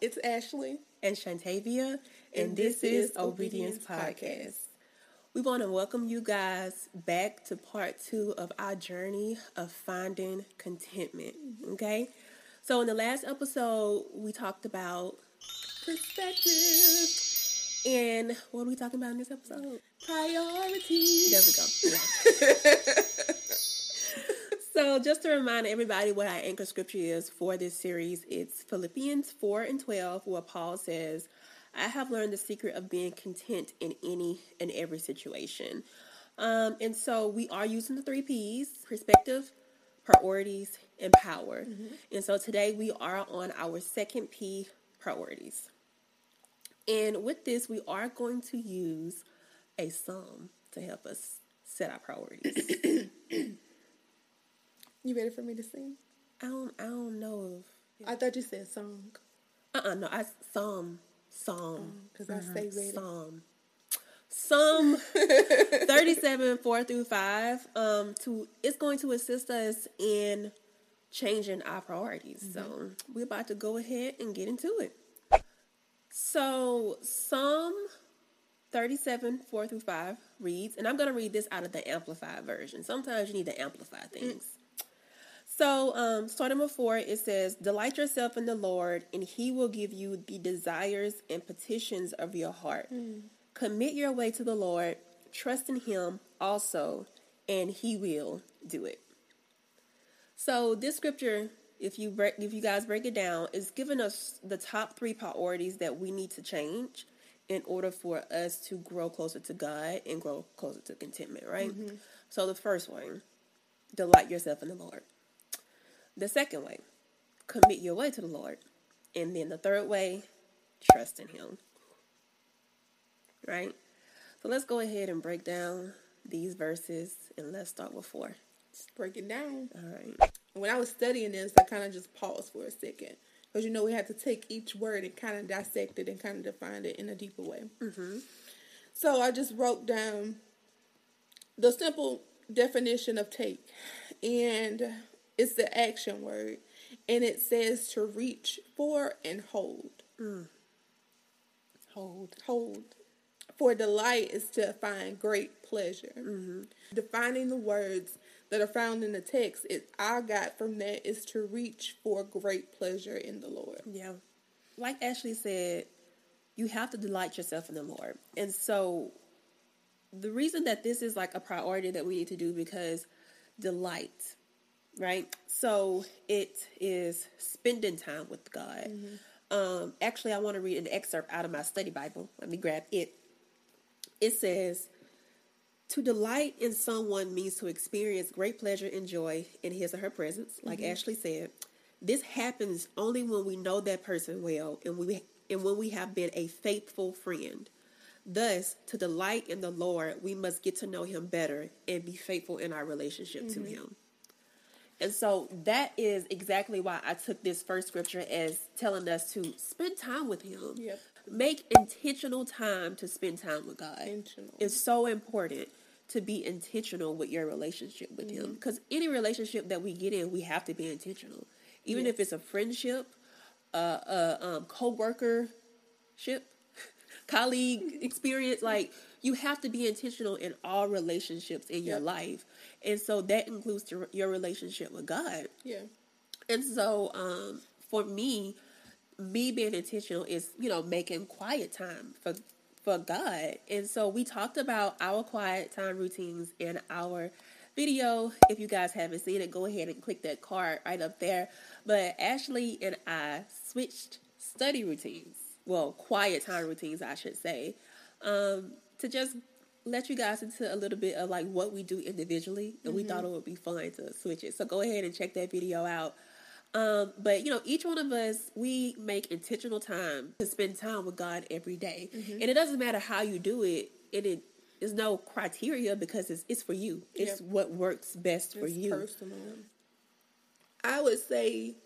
It's Ashley. and Shantavia, and, this, is Obedience Podcast. We want to welcome you guys back to part two of our journey of finding contentment. Okay, so in the last episode, we talked about perspective, and what are we talking about in this episode? Priorities. There we go. so, just to remind everybody what our anchor scripture is for this series, it's Philippians 4 and 12, where Paul says, I have learned the secret of being content in any and every situation. Um, and so, we are using the three P's perspective, priorities, and power. And so, today we are on our second P, priorities. And with this, we are going to use a sum to help us set our priorities. You ready for me to sing? I don't I don't know if I thought you said song. uh uh no I psalm psalm Because I say ready. psalm Psalm 37 4 through 5 um to it's going to assist us in changing our priorities. So we're about to go ahead and get into it. So Psalm 37 4 through 5 reads, and I'm going to read this out of the amplified version. Sometimes you need to amplify things. So, um, starting four, it says, Delight yourself in the Lord, and he will give you the desires and petitions of your heart. Commit your way to the Lord, trust in him also, and he will do it. So, this scripture, if you break, if you guys break it down, is giving us the top three priorities that we need to change in order for us to grow closer to God and grow closer to contentment, right? So, the first one, delight yourself in the Lord. The second way, commit your way to the Lord. And then the third way, trust in Him. Right? So let's go ahead and break down these verses and let's start with four. Let's break it down. All right. When I was studying this, I kind of just paused for a second. Because you know, we had to take each word and kind of dissect it and kind of define it in a deeper way. Mm-hmm. So I just wrote down the simple definition of take. And it's the action word. And it says to reach for and hold. Mm. Hold. hold. For delight is to find great pleasure. Mm-hmm. Defining the words that are found in the text, it I got from that is to reach for great pleasure in the Lord. Yeah. Like Ashley said, you have to delight yourself in the Lord. And so the reason that this is like a priority that we need to do because delight, right? So it is spending time with God. Mm-hmm. Um, actually, I want to read an excerpt out of my study Bible. Let me grab it. It says, to delight in someone means to experience great pleasure and joy in his or her presence, like mm-hmm. Ashley said. This happens only when we know that person well and we and when we have been a faithful friend. Thus, to delight in the Lord, we must get to know him better and be faithful in our relationship to mm-hmm. him. And so that is exactly why I took this first scripture as telling us to spend time with him. Yep. Make intentional time to spend time with God. Intentional. It's so important to be intentional with your relationship with him because any relationship that we get in, we have to be intentional. Even if it's a friendship, uh, a um, co-worker ship, colleague experience, like you have to be intentional in all relationships in your life. And so that includes your, your relationship with God. Yeah. And so, um, for me, me being intentional is, you know, making quiet time for for God. And so we talked about our quiet time routines in our video. If you guys haven't seen it, go ahead and click that card right up there. But Ashley and I switched study routines. Well, quiet time routines, I should say. Um, to just let you guys into a little bit of like what we do individually, and we thought it would be fun to switch it. So go ahead and check that video out. Um, but you know, each one of us, we make intentional time to spend time with God every day. and it doesn't matter how you do it. And it is no criteria because it's it's for you. It's Yep. what works best for you. personal. I would say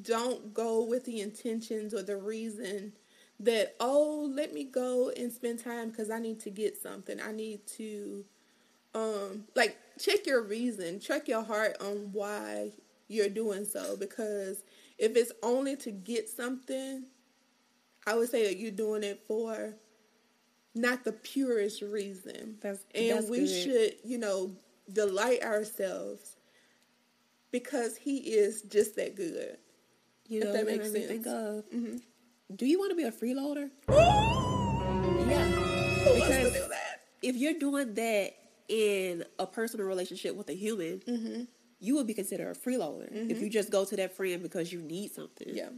don't go with the intentions or the reason that oh let me go and spend time because I need to get something. I need to um like check your reason, check your heart on why you're doing so because if it's only to get something, I would say that you're doing it for not the purest reason. That's- and that's we good. should, you know, delight ourselves because he is just that good. You know, that makes makes me think sense. of. Do you want to be a freeloader? Who Yeah. to Because do that? if you're doing that in a personal relationship with a human, Mm-hmm. you would be considered a freeloader if you just go to that friend because you need something. Yeah.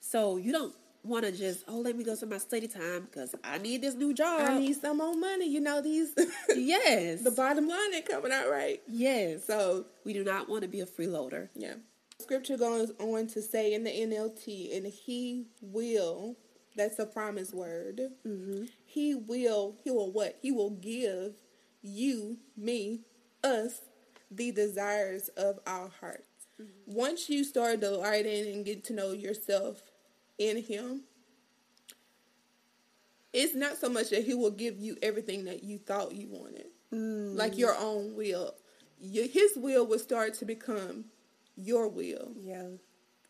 So you don't want to just oh let me go to my study time because I need this new job. I need some more money. You know, these yes, the bottom line ain't coming out right. yes. So we do not want to be a freeloader. Yeah. Scripture goes on to say in the NLT, and he will, that's a promise word. Mm-hmm. He will, he will what? He will give you, me, us, the desires of our hearts. Mm-hmm. Once you start delighting and get to know yourself in him, it's not so much that he will give you everything that you thought you wanted, like mm. your own will. Your, his will will start to become your will. Yeah.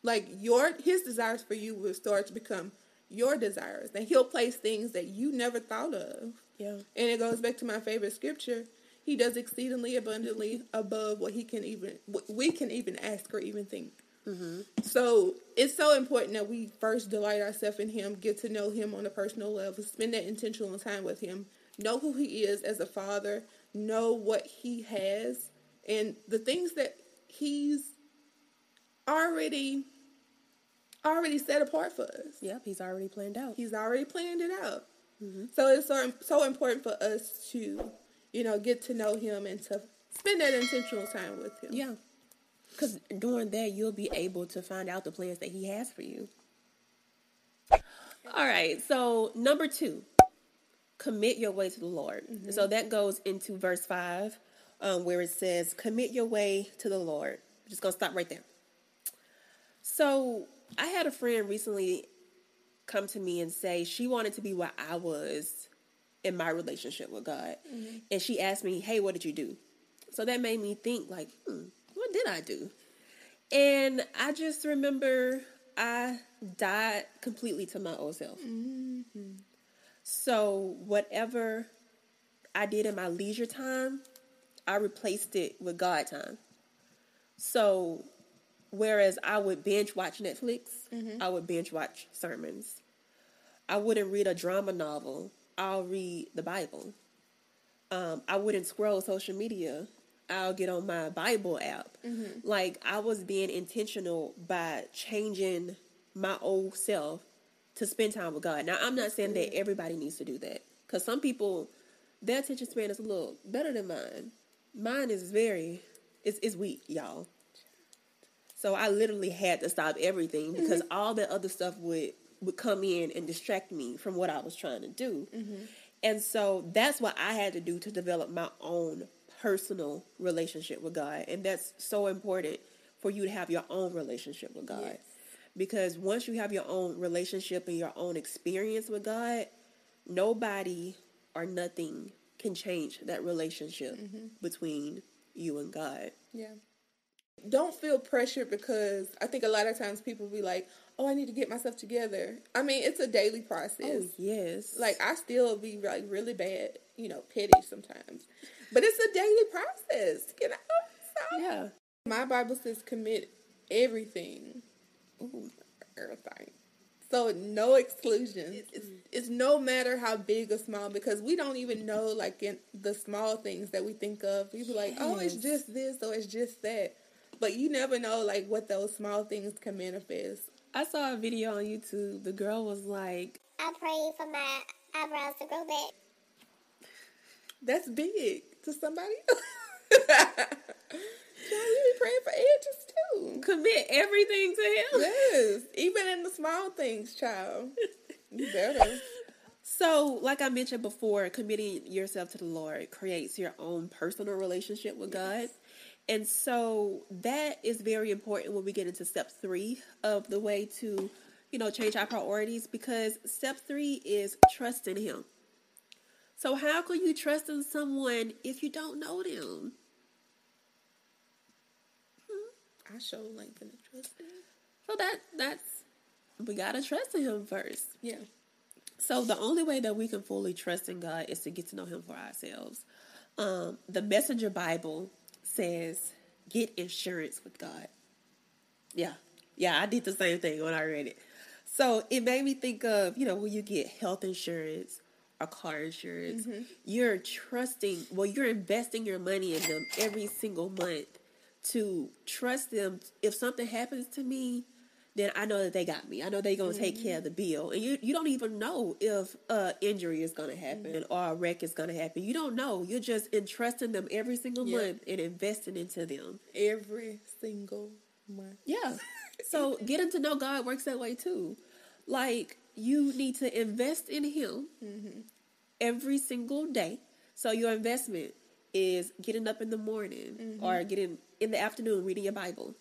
Like your his desires for you will start to become your desires, and he'll place things that you never thought of. Yeah. And it goes back to my favorite scripture. He does exceedingly abundantly above what he can even what we can even ask or even think. Mm-hmm. So it's so important that we first delight ourselves in him, get to know him on a personal level, spend that intentional time with him, know who he is as a father, know what he has, and the things that he's already already set apart for us. Yep. He's already planned out. He's already planned it out. So it's so, so important for us to, you know, get to know him and to spend that intentional time with him. Yeah. Because during that, you'll be able to find out the plans that he has for you. All right. So, number two, commit your way to the Lord. So, that goes into verse 5, um, where it says, Commit your way to the Lord. I'm just going to stop right there. So, I had a friend recently come to me and say she wanted to be where I was in my relationship with God. And she asked me, Hey, what did you do? So that made me think, like, hmm, what did I do? And I just remember I died completely to my old self. So whatever I did in my leisure time, I replaced it with God time. So whereas I would binge watch Netflix, mm-hmm. I would binge watch sermons. I wouldn't read a drama novel. I'll read the Bible. Um, I wouldn't scroll social media. I'll get on my Bible app. Mm-hmm. Like I was being intentional by changing my old self to spend time with God. Now I'm not saying that mm-hmm. everybody needs to do that because some people their attention span is a little better than mine. Mine is very it's it's weak, y'all. So I literally had to stop everything mm-hmm. because all that other stuff would would come in and distract me from what I was trying to do. Mm-hmm. And so that's what I had to do to develop my own personal relationship with God. And that's so important for you to have your own relationship with God. Yes. Because once you have your own relationship and your own experience with God, nobody or nothing can change that relationship mm-hmm. between you and God. Yeah. Don't feel pressured because I think a lot of times people be like, "Oh, I need to get myself together." I mean, it's a daily oh, process. Oh, yes. Like I still be like really bad, you know, petty sometimes, but it's a daily process, you know. So yeah. my Bible says commit everything, Ooh, everything. So no exclusions. It's, it's no matter how big or small because we don't even know like in the small things that we think of. We be like, oh, it's just this or it's just that, but you never know like what those small things can manifest. I saw a video on YouTube. The girl was like, I pray for my eyebrows to grow back. That's big to somebody. Child, you be praying for edges too. commit everything to him. Yes, even in the small things, child. You better. So, like I mentioned before, committing yourself to the Lord creates your own personal relationship with God. And so that is very important when we get into step three of the way to, you know, change our priorities because step three is trusting Him. So, how can you trust in someone if you don't know them? I show length and trust. in. So that that's we gotta trust in Him first. Yeah. So the only way that we can fully trust in God is to get to know Him for ourselves. Um, the Messenger Bible says, "Get insurance with God." Yeah, yeah, I did the same thing when I read it. So it made me think of you know when you get health insurance or car insurance, mm-hmm. you're trusting. Well, you're investing your money in them every single month to trust them. If something happens to me, then I know that they got me. I know they're gonna take care of mm-hmm. the bill, and you you don't even know if uh injury is gonna happen mm-hmm. or a wreck is gonna happen. You don't know. You're just entrusting them every single Yeah. month and investing into them. Every single month. Yeah. So getting to know God works that way too. Like you need to invest in Him mm-hmm. every single day. So your investment is getting up in the morning or getting in the afternoon reading your Bible,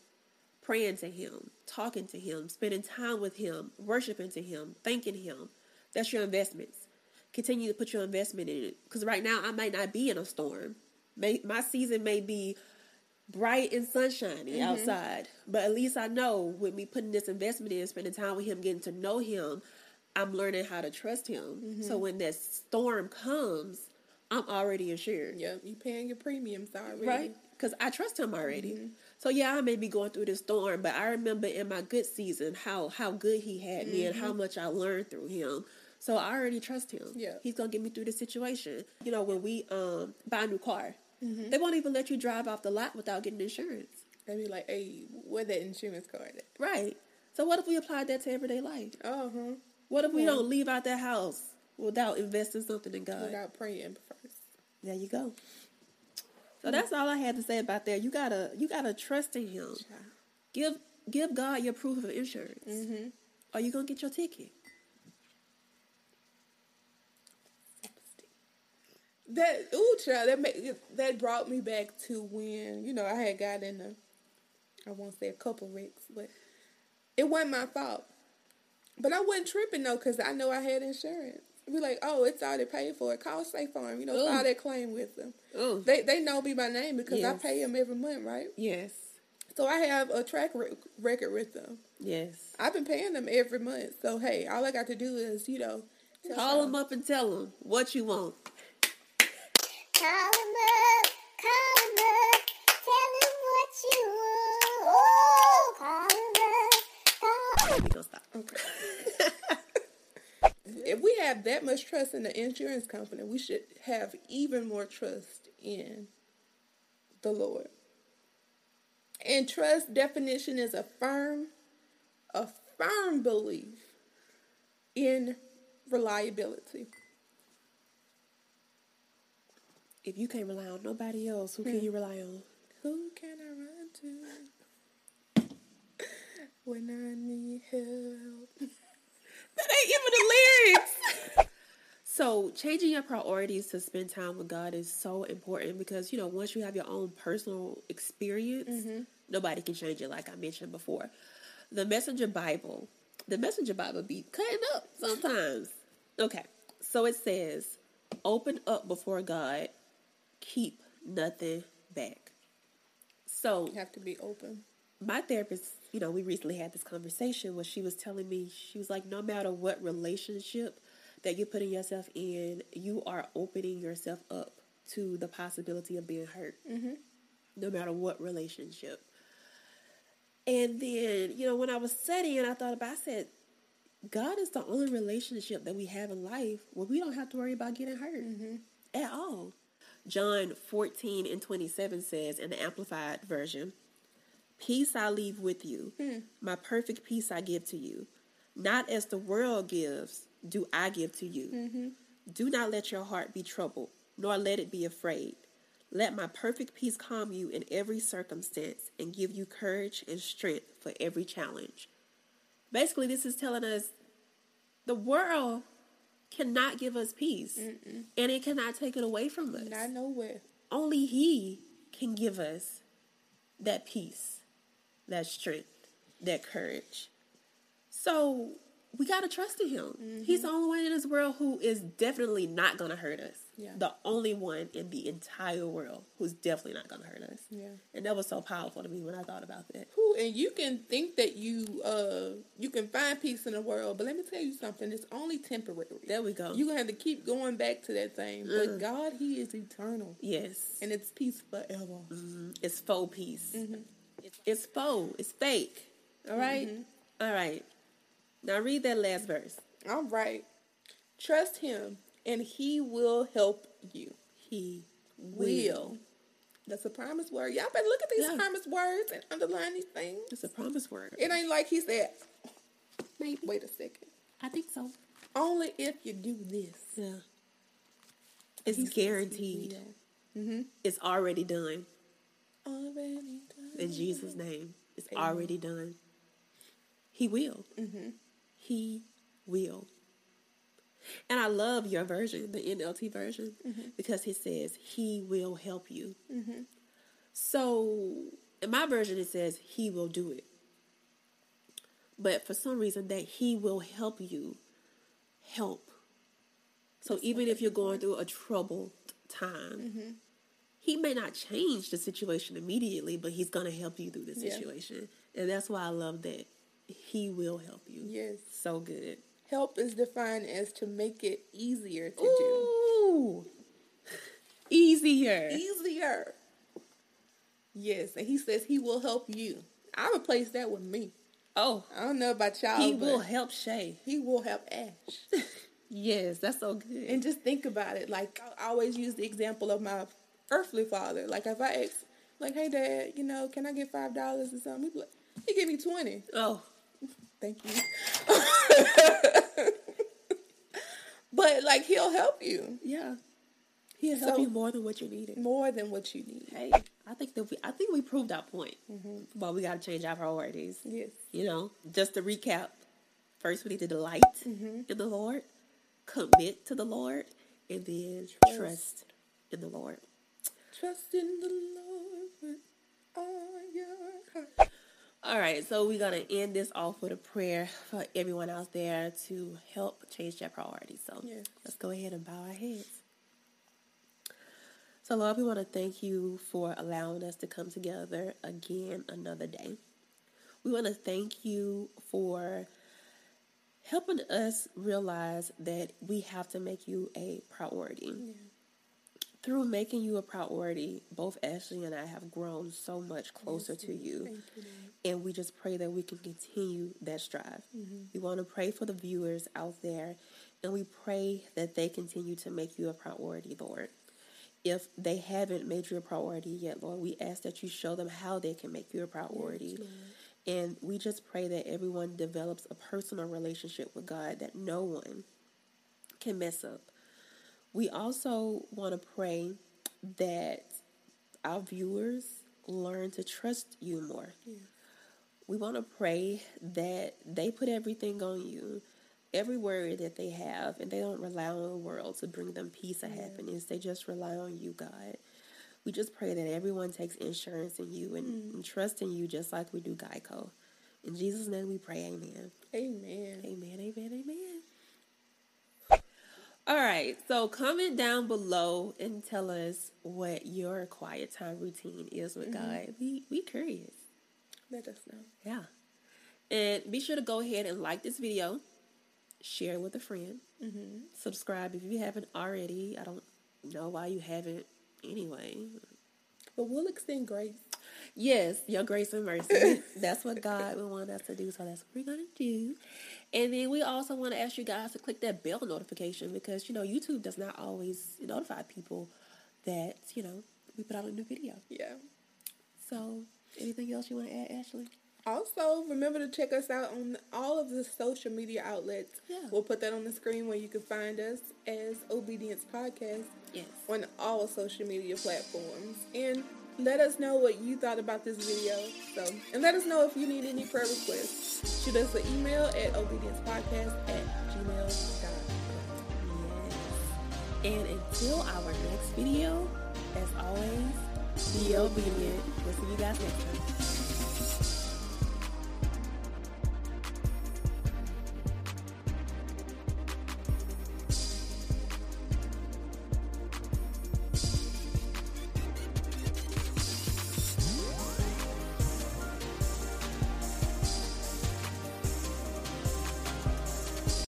praying to Him, talking to Him, spending time with Him, worshiping to Him, thanking Him. That's your investments. Continue to put your investment in it because right now I might not be in a storm. May, my season may be bright and sunshiny mm-hmm. outside. But at least I know with me putting this investment in, spending time with him, getting to know him, I'm learning how to trust him. So mm-hmm. when that storm comes, I'm already assured. Yep, you paying your premiums already. Right? Because I trust him already. Mm-hmm. So yeah, I may be going through this storm, but I remember in my good season how how good he had me and how much I learned through him. So I already trust him. Yeah. He's gonna get me through the situation. You know, when we um buy a new car, they won't even let you drive off the lot without getting insurance. They be like, hey, where that insurance card at? Right. So what if we applied that to everyday life? Uh huh. What if we Yeah. don't leave out that house without investing something in God? Without praying first. There you go. So that's all I had to say about that. You gotta you gotta trust in Him. Give give God your proof of insurance, Mm-hmm. or you gonna get your ticket. That ooh, child, that make, that brought me back to when you know I had got in a, I won't say a couple wrecks, but it wasn't my fault. But I wasn't tripping though, cause I know I had insurance. Be like, oh, it's already paid for. It Call State Farm, you know, Ooh. file that claim with them. Oh They they know me by name because I pay them every month, right? yes, So I have a track re- record with them. yes. I've been paying them every month. So hey, all I got to do is you know tell Call them them up and tell them what you want. Call him up, call him up, tell him what you want. Oh, call him up, call We gonna stop. if we have that much trust in the insurance company, we should have even more trust in the Lord. And trust definition is a firm, a firm belief in reliability. If you can't rely on nobody else, who can you hmm. rely on? Who can I run to when I need help? Even the lyrics. so changing your priorities to spend time with God is so important because you know once you have your own personal experience, mm-hmm. nobody can change it. Like I mentioned before, the Messenger Bible, the Messenger Bible be cutting up sometimes. Okay, so it says, "Open up before God, keep nothing back." So You have to be open. my therapist, you know, we recently had this conversation where she was telling me, she was like, no matter what relationship that you're putting yourself in, you are opening yourself up to the possibility of being hurt. Mm-hmm. No matter what relationship. And then, you know, when I was studying, I thought about, I said, God is the only relationship that we have in life where we don't have to worry about getting hurt at all. John 14 and 27 says in the Amplified Version, Peace I leave with you, hmm. my perfect peace I give to you. Not as the world gives, do I give to you. Mm-hmm. Do not let your heart be troubled, nor let it be afraid. Let my perfect peace calm you in every circumstance and give you courage and strength for every challenge. Basically, this is telling us the world cannot give us peace, and it cannot take it away from us Not nowhere. only he can give us that peace, that strength, that courage. So we got to trust in him. He's the only one in this world who is definitely not going to hurt us. Yeah. The only one in the entire world who's definitely not going to hurt us. Yeah. And that was so powerful to me when I thought about that. Whew, and you can think that you uh you can find peace in the world, but let me tell you something. It's only temporary. There we go. You're gonna have to keep going back to that thing. But God, He is eternal, yes. and it's peace forever. Mhm. It's full peace. Mm-hmm. It's, faux. It's fake. All right? All right. Now read that last verse. All right, trust Him, and He will help you. He Will. That's a promise word. Y'all better look at these Yeah. promise words and underline these things. It's a promise word. It ain't like He said. Wait, wait a second. I think so. Only if you do this. Yeah. It's He guaranteed. Mm-hmm. It's already done. Already done. In Jesus' name. It's Amen. already done. He will. Mm-hmm. He will. And I love your version, the NLT version, because he says, He will help you. Mm-hmm. So in my version, it says, He will do it. But for some reason, that He will help you help. So even if you're going through a troubled time, He may not change the situation immediately, but He's going to help you through the Yeah. situation. And that's why I love that. He will help you. Yes. So good. Help is defined as to make it easier to do. Ooh. Easier. do. Easier. Yes, and he says he will help you. I replace that with me. Oh, I don't know about y'all. he will help Shay. He will help Ash. Yes, that's so good. and just think about it. Like I always use the example of my earthly father. Like if I ask, like, "Hey, Dad, you know, can I get five dollars or something?" He like, he give me twenty. oh, Thank you. but like he'll help you yeah. He'll help So- you more than what you needed. more than what you need. Hey, I think that we I think we proved our point. Mm-hmm. But we got to change our priorities. Yes. You know, just to recap. First, we need to delight mm-hmm. in the Lord, commit to the Lord, and then Trust. trust in the Lord. Trust in the Lord with all your heart. All right, so we're gonna end this off with a prayer for everyone out there to help change their priorities. So Yes. let's go ahead and bow our heads. So Lord, we want to thank you for allowing us to come together again another day. We want to thank you for helping us realize that we have to make you a priority. Through making you a priority, both Ashley and I have grown so much closer to you. You, And we just pray that we can continue that strive. We want to pray for the viewers out there, and we pray that they continue to make you a priority, Lord. If they haven't made you a priority yet, Lord, we ask that you show them how they can make you a priority. and we just pray that everyone develops a personal relationship with God that no one can mess up. We also want to pray that our viewers learn to trust you more. We want to pray that they put everything on you, every word that they have, and they don't rely on the world to bring them peace or happiness. They just rely on you, God. We just pray that everyone takes insurance in you and, mm. and trust in you just like we do Geico. In Jesus' name we pray, amen. Amen. Amen, amen, amen. All right, so comment down below and tell us what your quiet time routine is with mm-hmm. God. We we curious. Let us know. Yeah. And be sure to go ahead and like this video, share it with a friend, mm-hmm. subscribe if you haven't already. I don't know why you haven't anyway. But we'll extend grace. Yes, your grace and mercy. that's what God will want us to do. So that's what we're going to do. And then we also want to ask you guys to click that bell notification because, you know, YouTube does not always notify people that, you know, we put out a new video. Yeah. So anything else you want to add, Ashley? Also, remember to check us out on all of the social media outlets. Yeah. We'll put that on the screen where you can find us as Obedience Podcast Yes. on all social media platforms. And let us know what you thought about this video. So, and let us know if you need any prayer requests. Shoot us an email at obediencepodcast at gmail.com. Yes. And until our next video, as always, be obedient. We'll see you guys next time.